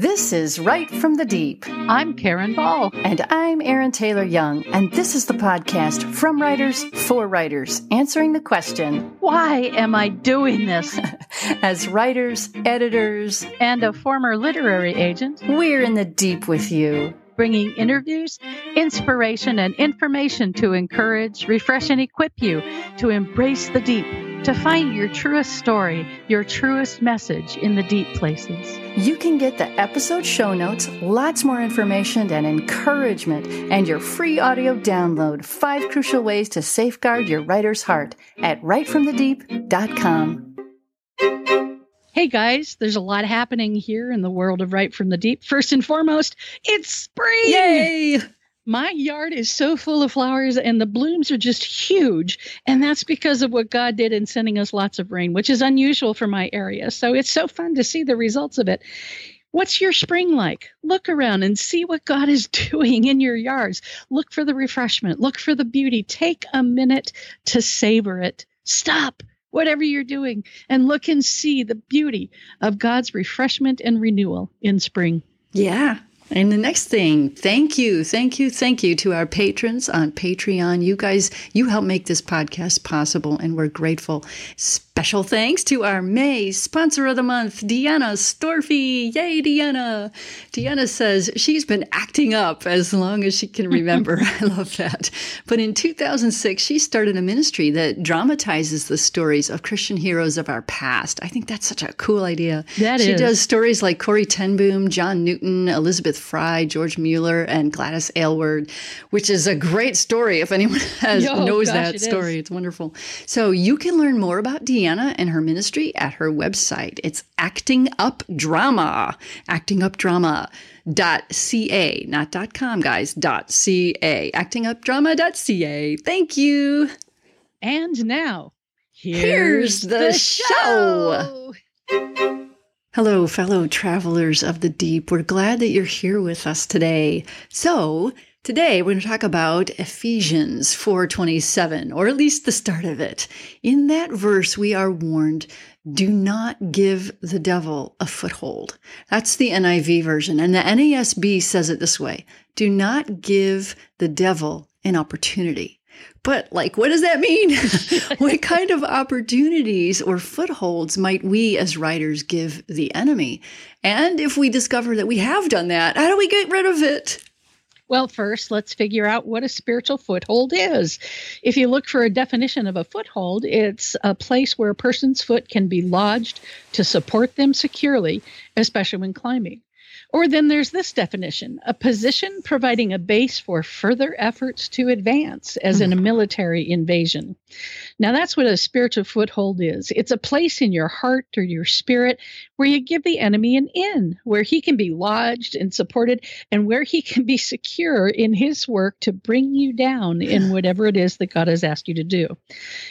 This is Write from the Deep. I'm Karen Ball. And I'm Erin Taylor Young. And this is the podcast from writers for writers, answering the question Why am I doing this? As writers, editors, and a former literary agent, we're in the deep with you bringing interviews, inspiration, and information to encourage, refresh, and equip you to embrace the deep, to find your truest story, your truest message in the deep places. You can get the episode show notes, lots more information and encouragement, and your free audio download Five Crucial Ways to Safeguard Your Writer's Heart at writefromthedeep.com. Hey guys, there's a lot happening here in the world of Write from the Deep. First and foremost, it's spring! Yay! My yard is so full of flowers and the blooms are just huge. And that's because of what God did in sending us lots of rain, which is unusual for my area. So it's so fun to see the results of it. What's your spring like? Look around and see what God is doing in your yards. Look for the refreshment, look for the beauty. Take a minute to savor it. Stop whatever you're doing, and look and see the beauty of God's refreshment and renewal in spring. Yeah. And the next thing, thank you, thank you, thank you to our patrons on Patreon. You guys, you help make this podcast possible, and we're grateful. Special thanks to our May sponsor of the month, Deanna Storfy. Yay, Deanna! Deanna says she's been acting up as long as she can remember. I love that. But in 2006, she started a ministry that dramatizes the stories of Christian heroes of our past. I think that's such a cool idea. That she is. does stories like Corrie ten Boom, John Newton, Elizabeth Fry, George Mueller, and Gladys Aylward, which is a great story if anyone has Oh, knows gosh, that it story. is. It's wonderful. So you can learn more about Deanna and her ministry at her website. It's Acting Up Drama. Acting Up Drama. Dot ca not dot com guys ca actingupdrama.ca thank you And now, Here's the show. Hello, fellow travelers of the deep. We're glad that you're here with us today. So, today we're going to talk about Ephesians 4:27, or at least the start of it. In that verse, we are warned, do not give the devil a foothold. That's the NIV version, and the NASB says it this way: do not give the devil an opportunity. But, like, what does that mean? what kind of opportunities or footholds might we as writers give the enemy? And if we discover that we have done that, how do we get rid of it? Well, first, let's figure out what a spiritual foothold is. If you look for a definition of a foothold, it's a place where a person's foot can be lodged to support them securely, especially when climbing. Or then there's this definition a position providing a base for further efforts to advance, as in a hmm. military invasion. Now, that's what a spiritual foothold is it's a place in your heart or your spirit where you give the enemy an inn, where he can be lodged and supported, and where he can be secure in his work to bring you down in whatever it is that God has asked you to do.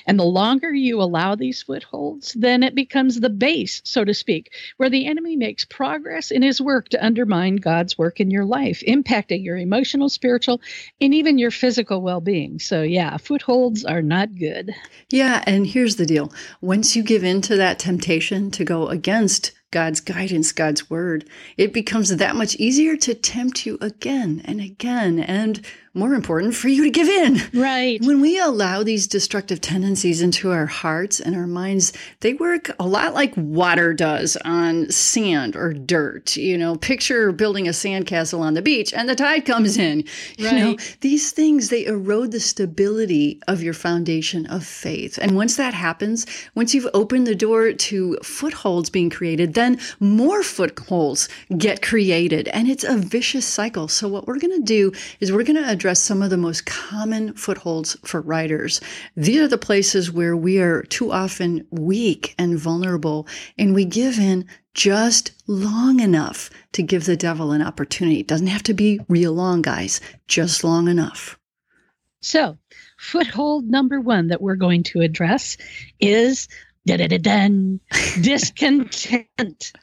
And the longer you allow these footholds, then it becomes the base, so to speak, where the enemy makes progress in his work to undermine God's work in your life, impacting your emotional, spiritual, and even your physical well being. So, yeah, footholds are not good. Yeah, and here's the deal once you give in to that temptation to go against God's guidance, God's word, it becomes that much easier to tempt you again and again. And more important, for you to give in. Right. When we allow these destructive tendencies into our hearts and our minds, they work a lot like water does on sand or dirt. You know, picture building a sandcastle on the beach and the tide comes in. You know, these things, they erode the stability of your foundation of faith. And once that happens, once you've opened the door to footholds being created, then more footholds get created. And it's a vicious cycle. So, what we're going to do is we're going to address some of the most common footholds for writers. These are the places where we are too often weak and vulnerable, and we give in just long enough to give the devil an opportunity. It doesn't have to be real long, guys, just long enough. So, foothold number one that we're going to address is discontent.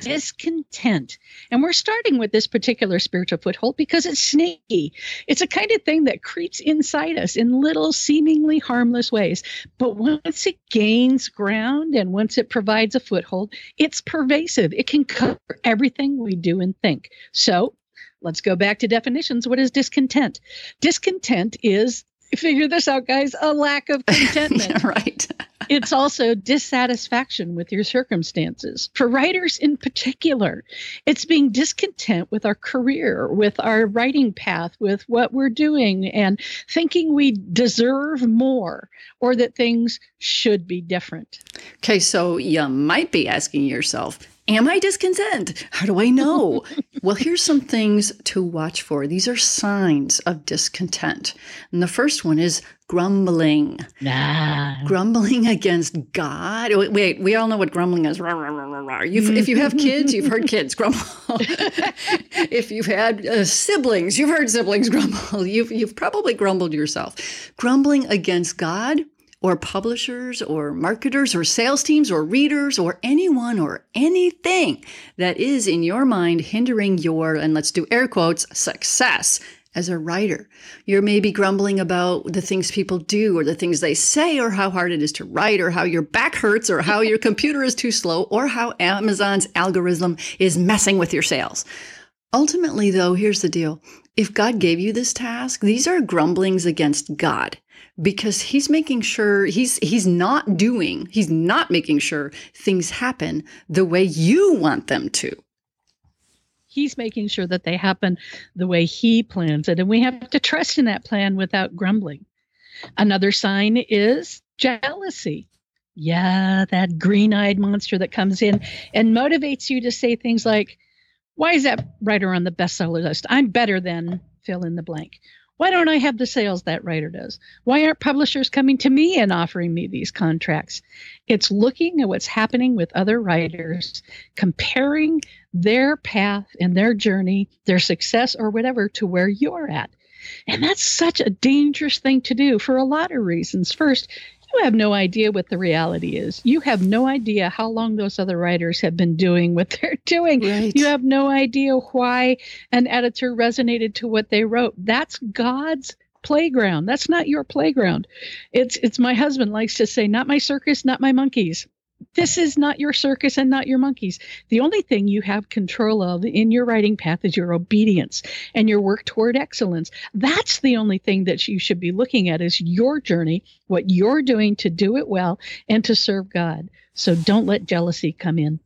Discontent. And we're starting with this particular spiritual foothold because it's sneaky. It's a kind of thing that creeps inside us in little, seemingly harmless ways. But once it gains ground and once it provides a foothold, it's pervasive. It can cover everything we do and think. So let's go back to definitions. What is discontent? Discontent is figure this out, guys, a lack of contentment. yeah, right. It's also dissatisfaction with your circumstances. For writers in particular, it's being discontent with our career, with our writing path, with what we're doing, and thinking we deserve more or that things should be different. Okay, so you might be asking yourself, Am I discontent? How do I know? well, here's some things to watch for. These are signs of discontent. And the first one is grumbling. Nah. Grumbling against God. Wait, we all know what grumbling is. If you have kids, you've heard kids grumble. if you've had uh, siblings, you've heard siblings grumble. You've, you've probably grumbled yourself. Grumbling against God or publishers or marketers or sales teams or readers or anyone or anything that is in your mind hindering your, and let's do air quotes, success as a writer. You're maybe grumbling about the things people do or the things they say or how hard it is to write or how your back hurts or how your computer is too slow or how Amazon's algorithm is messing with your sales. Ultimately, though, here's the deal. If God gave you this task, these are grumblings against God because he's making sure he's he's not doing he's not making sure things happen the way you want them to. He's making sure that they happen the way he plans it. And we have to trust in that plan without grumbling. Another sign is jealousy. Yeah that green-eyed monster that comes in and motivates you to say things like why is that writer on the bestseller list? I'm better than fill in the blank why don't I have the sales that writer does? Why aren't publishers coming to me and offering me these contracts? It's looking at what's happening with other writers, comparing their path and their journey, their success or whatever to where you're at. And that's such a dangerous thing to do for a lot of reasons. First, you have no idea what the reality is. You have no idea how long those other writers have been doing what they're doing. Right. You have no idea why an editor resonated to what they wrote. That's God's playground. That's not your playground. It's it's my husband likes to say, not my circus, not my monkeys this is not your circus and not your monkeys. The only thing you have control of in your writing path is your obedience and your work toward excellence. That's the only thing that you should be looking at is your journey, what you're doing to do it well and to serve God. So don't let jealousy come in.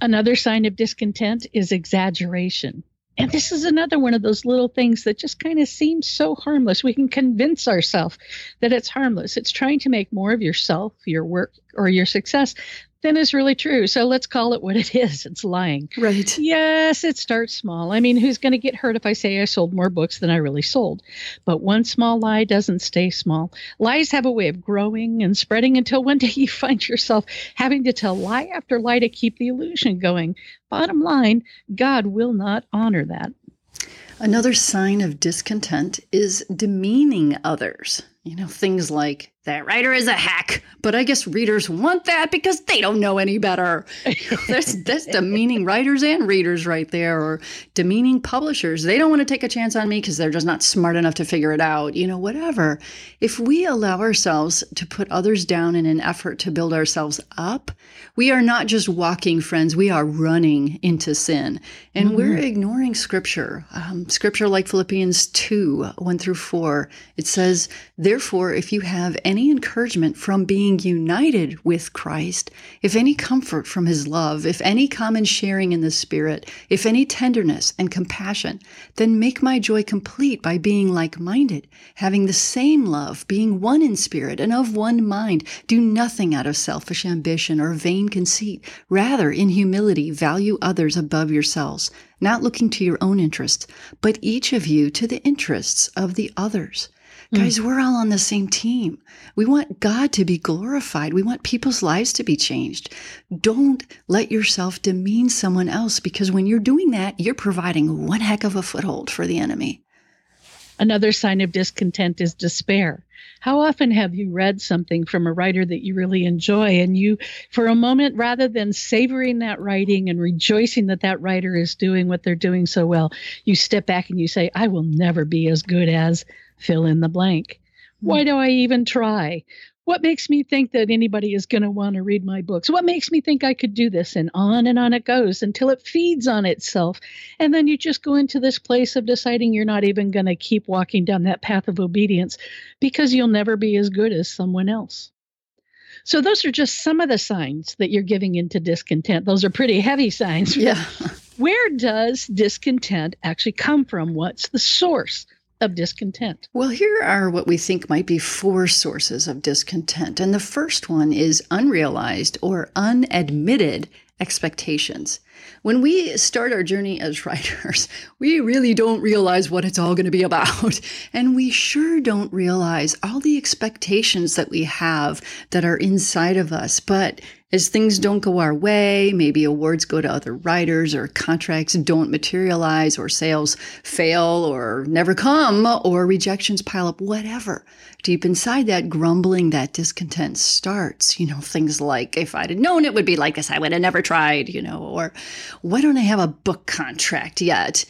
Another sign of discontent is exaggeration. And this is another one of those little things that just kind of seems so harmless. We can convince ourselves that it's harmless. It's trying to make more of yourself, your work, or your success then is really true. So let's call it what it is. It's lying. Right. Yes, it starts small. I mean, who's going to get hurt if I say I sold more books than I really sold? But one small lie doesn't stay small. Lies have a way of growing and spreading until one day you find yourself having to tell lie after lie to keep the illusion going. Bottom line, God will not honor that. Another sign of discontent is demeaning others. You know, things like that writer is a hack, but I guess readers want that because they don't know any better. that's that's demeaning writers and readers right there, or demeaning publishers. They don't want to take a chance on me because they're just not smart enough to figure it out. You know, whatever. If we allow ourselves to put others down in an effort to build ourselves up, we are not just walking, friends. We are running into sin, and mm-hmm. we're ignoring Scripture. Um, scripture like Philippians two one through four. It says, "Therefore, if you have any encouragement from being united with Christ, if any comfort from his love, if any common sharing in the Spirit, if any tenderness and compassion, then make my joy complete by being like minded, having the same love, being one in spirit and of one mind. Do nothing out of selfish ambition or vain conceit. Rather, in humility, value others above yourselves, not looking to your own interests, but each of you to the interests of the others. Guys, mm. we're all on the same team. We want God to be glorified. We want people's lives to be changed. Don't let yourself demean someone else because when you're doing that, you're providing one heck of a foothold for the enemy. Another sign of discontent is despair. How often have you read something from a writer that you really enjoy and you, for a moment, rather than savoring that writing and rejoicing that that writer is doing what they're doing so well, you step back and you say, I will never be as good as fill in the blank. Why hmm. do I even try? What makes me think that anybody is going to want to read my books? What makes me think I could do this? And on and on it goes until it feeds on itself. And then you just go into this place of deciding you're not even going to keep walking down that path of obedience because you'll never be as good as someone else. So, those are just some of the signs that you're giving into discontent. Those are pretty heavy signs. Yeah. Where does discontent actually come from? What's the source? Of discontent? Well, here are what we think might be four sources of discontent. And the first one is unrealized or unadmitted expectations. When we start our journey as writers, we really don't realize what it's all going to be about. And we sure don't realize all the expectations that we have that are inside of us. But as things don't go our way, maybe awards go to other writers, or contracts don't materialize, or sales fail, or never come, or rejections pile up, whatever. Deep inside that grumbling, that discontent starts. You know, things like, if I'd have known it would be like this, I would have never tried, you know, or why don't I have a book contract yet?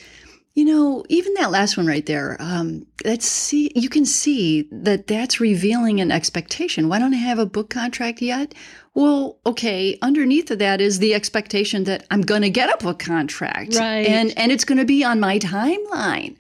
You know, even that last one right there, um, let's see, you can see that that's revealing an expectation. Why don't I have a book contract yet? Well, okay, underneath of that is the expectation that I'm going to get a book contract. Right. And, and it's going to be on my timeline.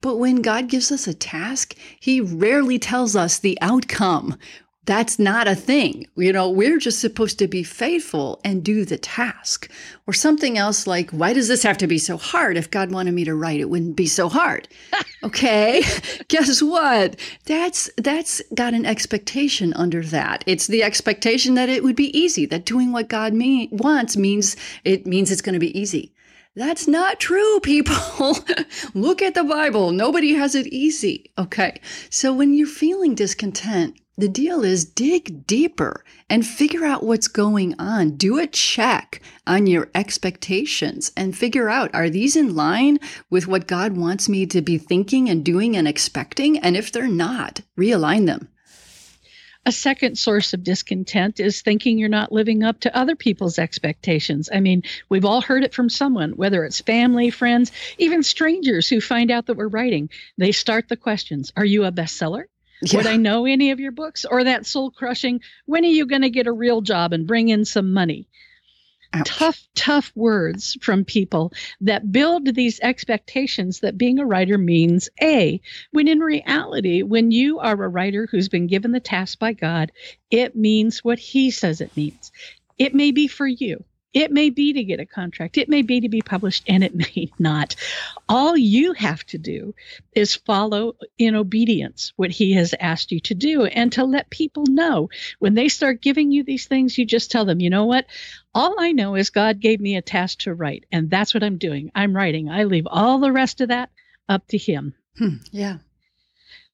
But when God gives us a task, He rarely tells us the outcome that's not a thing. You know, we're just supposed to be faithful and do the task. Or something else like, why does this have to be so hard? If God wanted me to write, it wouldn't be so hard. okay. Guess what? That's that's got an expectation under that. It's the expectation that it would be easy, that doing what God mean, wants means it means it's going to be easy. That's not true, people. Look at the Bible. Nobody has it easy. Okay. So when you're feeling discontent, the deal is dig deeper and figure out what's going on. Do a check on your expectations and figure out are these in line with what God wants me to be thinking and doing and expecting? And if they're not, realign them. A second source of discontent is thinking you're not living up to other people's expectations. I mean, we've all heard it from someone, whether it's family, friends, even strangers who find out that we're writing. They start the questions Are you a bestseller? Yeah. Would I know any of your books? Or that soul crushing, when are you going to get a real job and bring in some money? Ouch. Tough, tough words from people that build these expectations that being a writer means A, when in reality, when you are a writer who's been given the task by God, it means what He says it means. It may be for you. It may be to get a contract, it may be to be published, and it may not. All you have to do is follow in obedience what he has asked you to do and to let people know. When they start giving you these things, you just tell them, you know what? All I know is God gave me a task to write, and that's what I'm doing. I'm writing. I leave all the rest of that up to him. Hmm, yeah.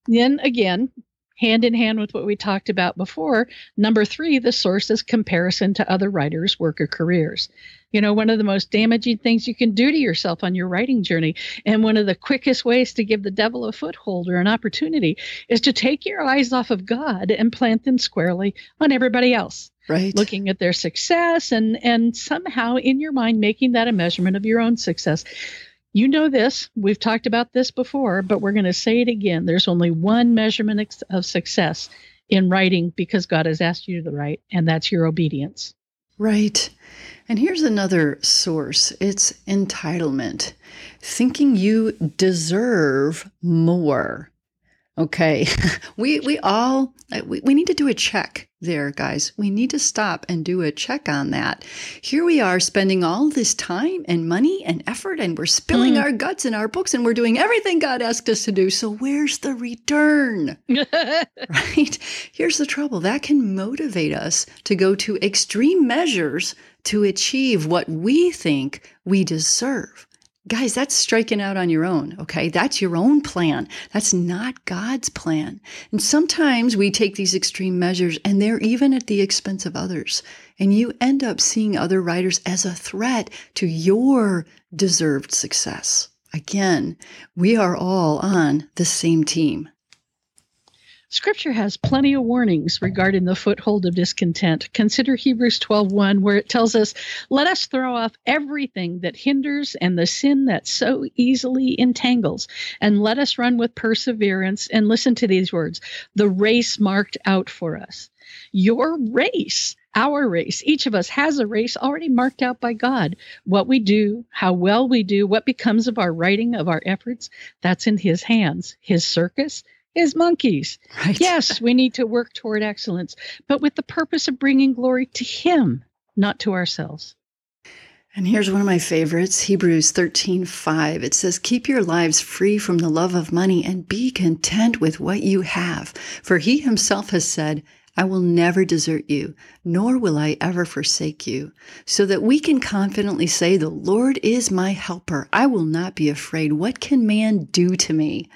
Then again, hand in hand with what we talked about before. Number three, the source is comparison to other writers' work or careers. You know, one of the most damaging things you can do to yourself on your writing journey, and one of the quickest ways to give the devil a foothold or an opportunity, is to take your eyes off of God and plant them squarely on everybody else. Right. Looking at their success and and somehow in your mind making that a measurement of your own success. You know this, we've talked about this before, but we're going to say it again. There's only one measurement of success in writing because God has asked you to write, and that's your obedience. Right. And here's another source it's entitlement, thinking you deserve more. Okay. we, we all, we, we need to do a check there, guys. We need to stop and do a check on that. Here we are spending all this time and money and effort, and we're spilling mm. our guts in our books and we're doing everything God asked us to do. So, where's the return? right? Here's the trouble that can motivate us to go to extreme measures to achieve what we think we deserve. Guys, that's striking out on your own, okay? That's your own plan. That's not God's plan. And sometimes we take these extreme measures and they're even at the expense of others. And you end up seeing other writers as a threat to your deserved success. Again, we are all on the same team. Scripture has plenty of warnings regarding the foothold of discontent. Consider Hebrews 12:1 where it tells us, "Let us throw off everything that hinders and the sin that so easily entangles, and let us run with perseverance." And listen to these words, "The race marked out for us." Your race our race. Each of us has a race already marked out by God. What we do, how well we do, what becomes of our writing, of our efforts, that's in His hands. His circus, is monkeys. Right. Yes, we need to work toward excellence, but with the purpose of bringing glory to Him, not to ourselves. And here's one of my favorites, Hebrews 13, 5. It says, Keep your lives free from the love of money and be content with what you have. For he himself has said, I will never desert you, nor will I ever forsake you, so that we can confidently say, The Lord is my helper. I will not be afraid. What can man do to me?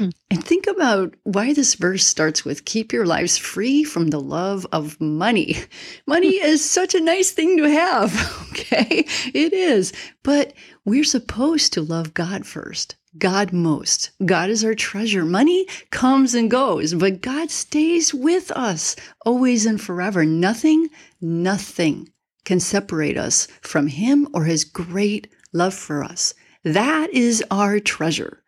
Hmm. And think about why this verse starts with keep your lives free from the love of money. Money hmm. is such a nice thing to have, okay? It is. But we're supposed to love God first, God most. God is our treasure. Money comes and goes, but God stays with us always and forever. Nothing, nothing can separate us from Him or His great love for us. That is our treasure.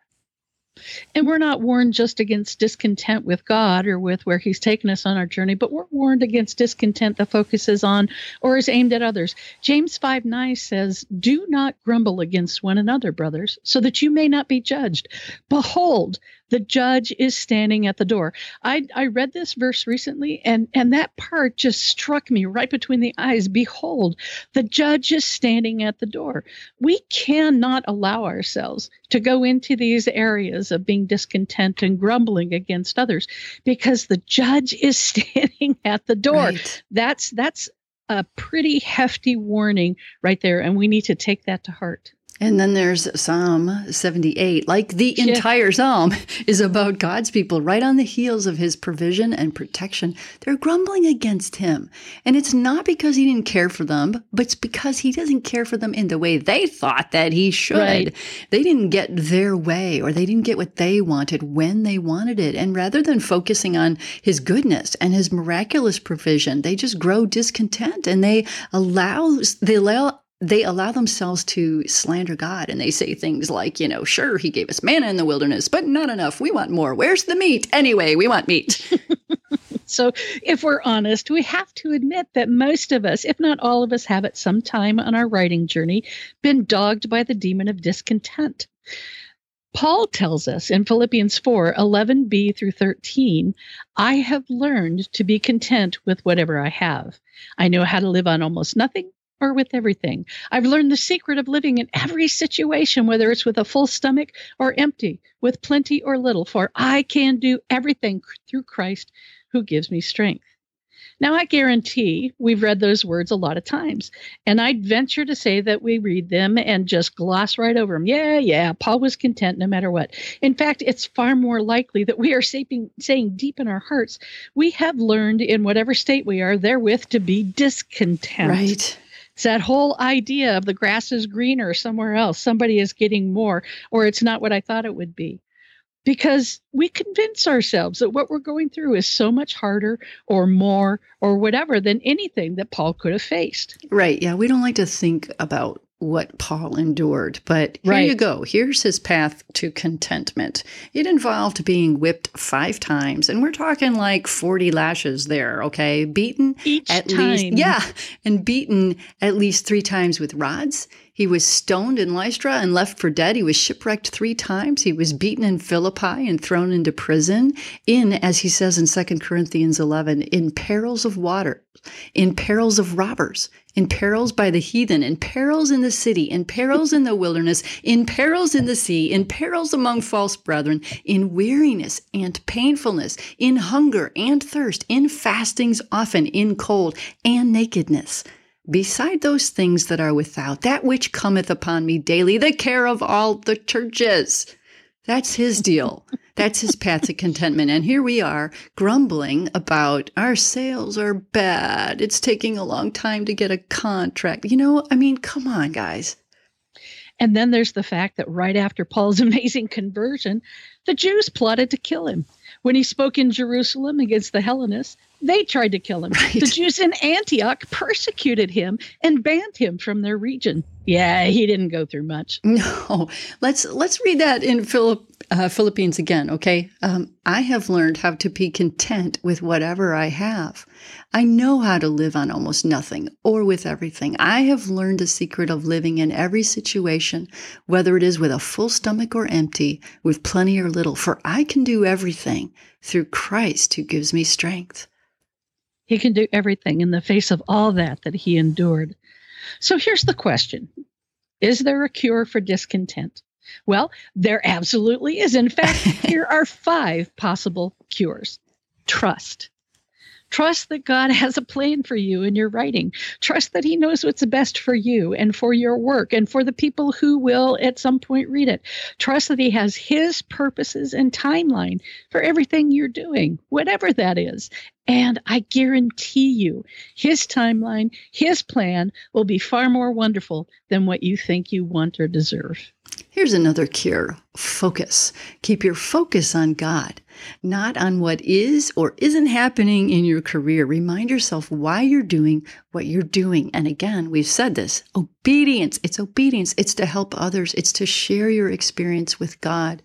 And we're not warned just against discontent with God or with where He's taken us on our journey, but we're warned against discontent that focuses on or is aimed at others. James 5 9 says, Do not grumble against one another, brothers, so that you may not be judged. Behold, the judge is standing at the door. I, I read this verse recently, and, and that part just struck me right between the eyes. Behold, the judge is standing at the door. We cannot allow ourselves to go into these areas of being discontent and grumbling against others because the judge is standing at the door. Right. That's that's a pretty hefty warning right there, and we need to take that to heart. And then there's Psalm 78. Like the entire psalm is about God's people right on the heels of his provision and protection. They're grumbling against him. And it's not because he didn't care for them, but it's because he doesn't care for them in the way they thought that he should. Right. They didn't get their way or they didn't get what they wanted when they wanted it. And rather than focusing on his goodness and his miraculous provision, they just grow discontent and they allow they allow they allow themselves to slander God and they say things like, you know, sure, he gave us manna in the wilderness, but not enough. We want more. Where's the meat? Anyway, we want meat. so, if we're honest, we have to admit that most of us, if not all of us, have at some time on our writing journey been dogged by the demon of discontent. Paul tells us in Philippians 4 11b through 13, I have learned to be content with whatever I have. I know how to live on almost nothing or with everything. I've learned the secret of living in every situation, whether it's with a full stomach or empty, with plenty or little, for I can do everything through Christ who gives me strength. Now, I guarantee we've read those words a lot of times, and I'd venture to say that we read them and just gloss right over them. Yeah, yeah, Paul was content no matter what. In fact, it's far more likely that we are saying, saying deep in our hearts, we have learned in whatever state we are therewith to be discontent. Right. It's that whole idea of the grass is greener somewhere else. Somebody is getting more, or it's not what I thought it would be. Because we convince ourselves that what we're going through is so much harder or more or whatever than anything that Paul could have faced. Right. Yeah. We don't like to think about what Paul endured. But here right. you go. Here's his path to contentment. It involved being whipped five times, and we're talking like 40 lashes there, okay? Beaten Each at time. least, yeah, and beaten at least three times with rods. He was stoned in Lystra and left for dead. He was shipwrecked three times. He was beaten in Philippi and thrown into prison. In, as he says in 2 Corinthians 11, in perils of water, in perils of robbers, in perils by the heathen, in perils in the city, in perils in the wilderness, in perils in the sea, in perils among false brethren, in weariness and painfulness, in hunger and thirst, in fastings often, in cold and nakedness beside those things that are without, that which cometh upon me daily, the care of all the churches. That's his deal. That's his path to contentment. And here we are grumbling about our sales are bad. It's taking a long time to get a contract. You know, I mean, come on, guys. And then there's the fact that right after Paul's amazing conversion, the Jews plotted to kill him. When he spoke in Jerusalem against the Hellenists, they tried to kill him. Right. The Jews in Antioch persecuted him and banned him from their region. Yeah, he didn't go through much. No, let's let's read that in Philip, uh, Philippines again. Okay, um, I have learned how to be content with whatever I have. I know how to live on almost nothing or with everything. I have learned the secret of living in every situation, whether it is with a full stomach or empty, with plenty or little. For I can do everything through Christ who gives me strength. He can do everything in the face of all that that he endured. So here's the question Is there a cure for discontent? Well, there absolutely is. In fact, here are five possible cures trust. Trust that God has a plan for you in your writing. Trust that He knows what's best for you and for your work and for the people who will at some point read it. Trust that He has His purposes and timeline for everything you're doing, whatever that is. And I guarantee you, His timeline, His plan will be far more wonderful than what you think you want or deserve. Here's another cure focus. Keep your focus on God, not on what is or isn't happening in your career. Remind yourself why you're doing what you're doing. And again, we've said this obedience. It's obedience. It's to help others, it's to share your experience with God.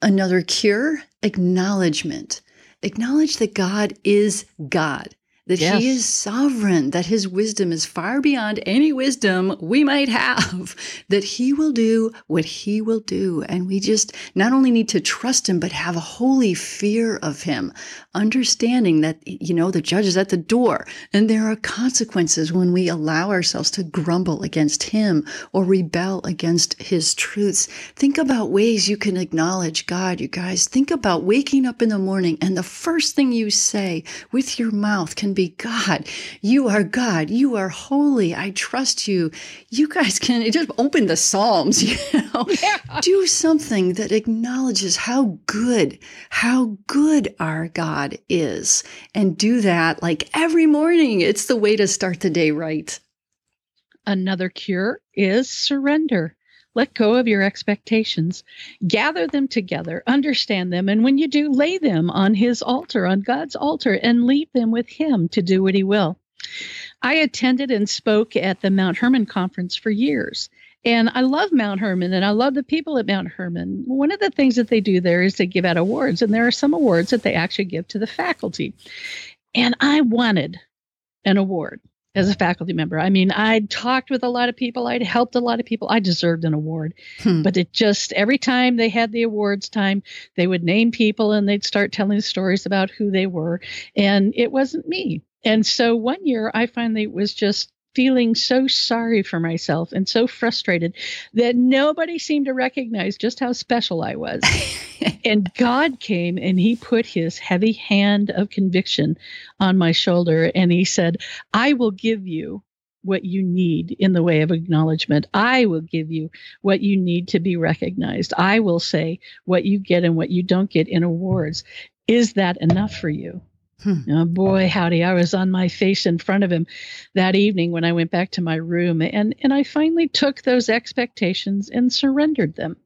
Another cure acknowledgement. Acknowledge that God is God that yes. he is sovereign, that his wisdom is far beyond any wisdom we might have, that he will do what he will do. And we just not only need to trust him, but have a holy fear of him, understanding that, you know, the judge is at the door and there are consequences when we allow ourselves to grumble against him or rebel against his truths. Think about ways you can acknowledge God, you guys. Think about waking up in the morning and the first thing you say with your mouth can be God. You are God. You are holy. I trust you. You guys can just open the Psalms, you know, yeah. do something that acknowledges how good, how good our God is. And do that like every morning. It's the way to start the day right. Another cure is surrender. Let go of your expectations. Gather them together, understand them, and when you do, lay them on His altar, on God's altar, and leave them with Him to do what He will. I attended and spoke at the Mount Hermon conference for years. And I love Mount Hermon and I love the people at Mount Hermon. One of the things that they do there is they give out awards, and there are some awards that they actually give to the faculty. And I wanted an award as a faculty member. I mean, I'd talked with a lot of people, I'd helped a lot of people. I deserved an award. Hmm. But it just, every time they had the awards time, they would name people and they'd start telling stories about who they were. And it wasn't me. And so one year I finally was just feeling so sorry for myself and so frustrated that nobody seemed to recognize just how special I was. and God came and he put his heavy hand of conviction on my shoulder and he said, I will give you what you need in the way of acknowledgement. I will give you what you need to be recognized. I will say what you get and what you don't get in awards. Is that enough for you? Hmm. Oh boy, howdy! I was on my face in front of him that evening when I went back to my room, and and I finally took those expectations and surrendered them.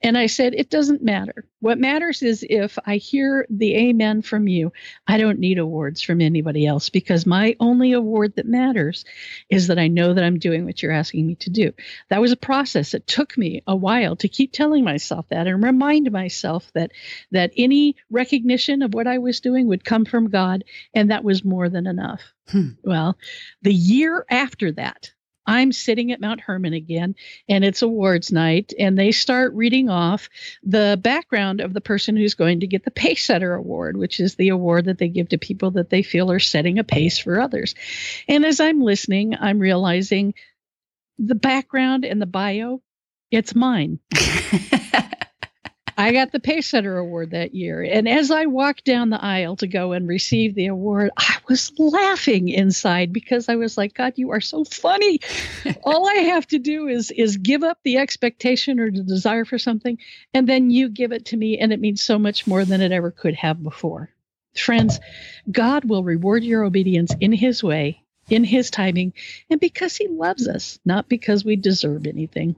And I said, It doesn't matter. What matters is if I hear the amen from you, I don't need awards from anybody else because my only award that matters is that I know that I'm doing what you're asking me to do. That was a process. It took me a while to keep telling myself that and remind myself that that any recognition of what I was doing would come from God, and that was more than enough. Hmm. Well, the year after that, I'm sitting at Mount Hermon again, and it's awards night, and they start reading off the background of the person who's going to get the Pace Setter Award, which is the award that they give to people that they feel are setting a pace for others. And as I'm listening, I'm realizing the background and the bio, it's mine. I got the Pacesetter Award that year. And as I walked down the aisle to go and receive the award, I was laughing inside because I was like, God, you are so funny. All I have to do is is give up the expectation or the desire for something, and then you give it to me, and it means so much more than it ever could have before. Friends, God will reward your obedience in his way, in his timing, and because he loves us, not because we deserve anything.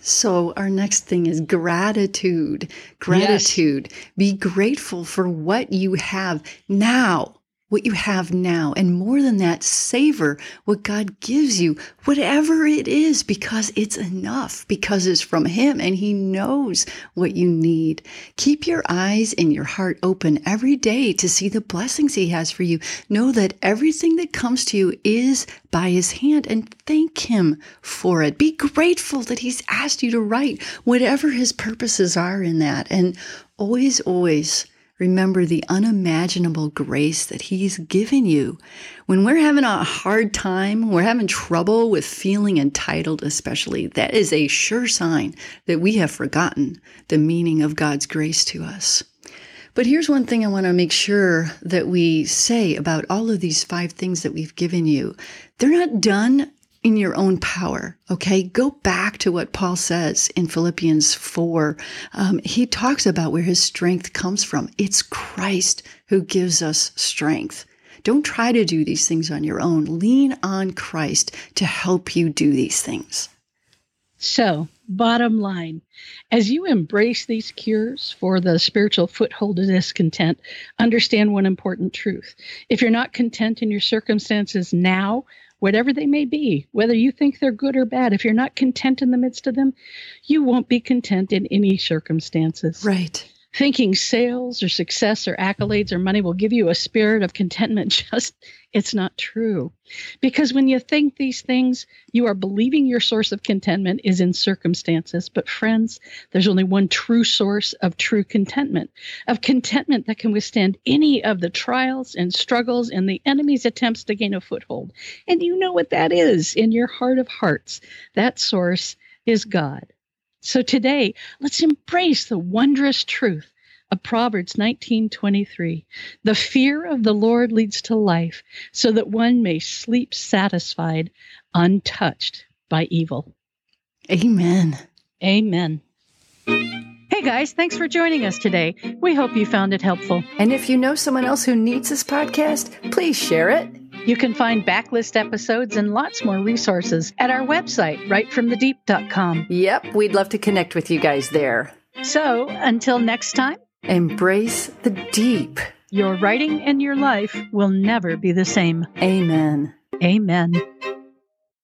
So, our next thing is gratitude. Gratitude. Yes. Be grateful for what you have now what you have now. And more than that, savor what God gives you, whatever it is, because it's enough, because it's from Him and He knows what you need. Keep your eyes and your heart open every day to see the blessings He has for you. Know that everything that comes to you is by His hand and thank Him for it. Be grateful that He's asked you to write whatever His purposes are in that. And always, always, Remember the unimaginable grace that He's given you. When we're having a hard time, we're having trouble with feeling entitled, especially, that is a sure sign that we have forgotten the meaning of God's grace to us. But here's one thing I want to make sure that we say about all of these five things that we've given you. They're not done in your own power. Okay. Go back to what Paul says in Philippians 4. Um, he talks about where his strength comes from. It's Christ who gives us strength. Don't try to do these things on your own. Lean on Christ to help you do these things. So, bottom line, as you embrace these cures for the spiritual foothold of discontent, understand one important truth. If you're not content in your circumstances now, whatever they may be, whether you think they're good or bad, if you're not content in the midst of them, you won't be content in any circumstances. Right. Thinking sales or success or accolades or money will give you a spirit of contentment just it's not true. Because when you think these things, you are believing your source of contentment is in circumstances. But, friends, there's only one true source of true contentment, of contentment that can withstand any of the trials and struggles and the enemy's attempts to gain a foothold. And you know what that is in your heart of hearts. That source is God. So today, let's embrace the wondrous truth of Proverbs 19:23. The fear of the Lord leads to life, so that one may sleep satisfied, untouched by evil. Amen. Amen. Hey guys, thanks for joining us today. We hope you found it helpful. And if you know someone else who needs this podcast, please share it. You can find backlist episodes and lots more resources at our website, writefromthedeep.com. Yep, we'd love to connect with you guys there. So, until next time, Embrace the deep. Your writing and your life will never be the same. Amen. Amen.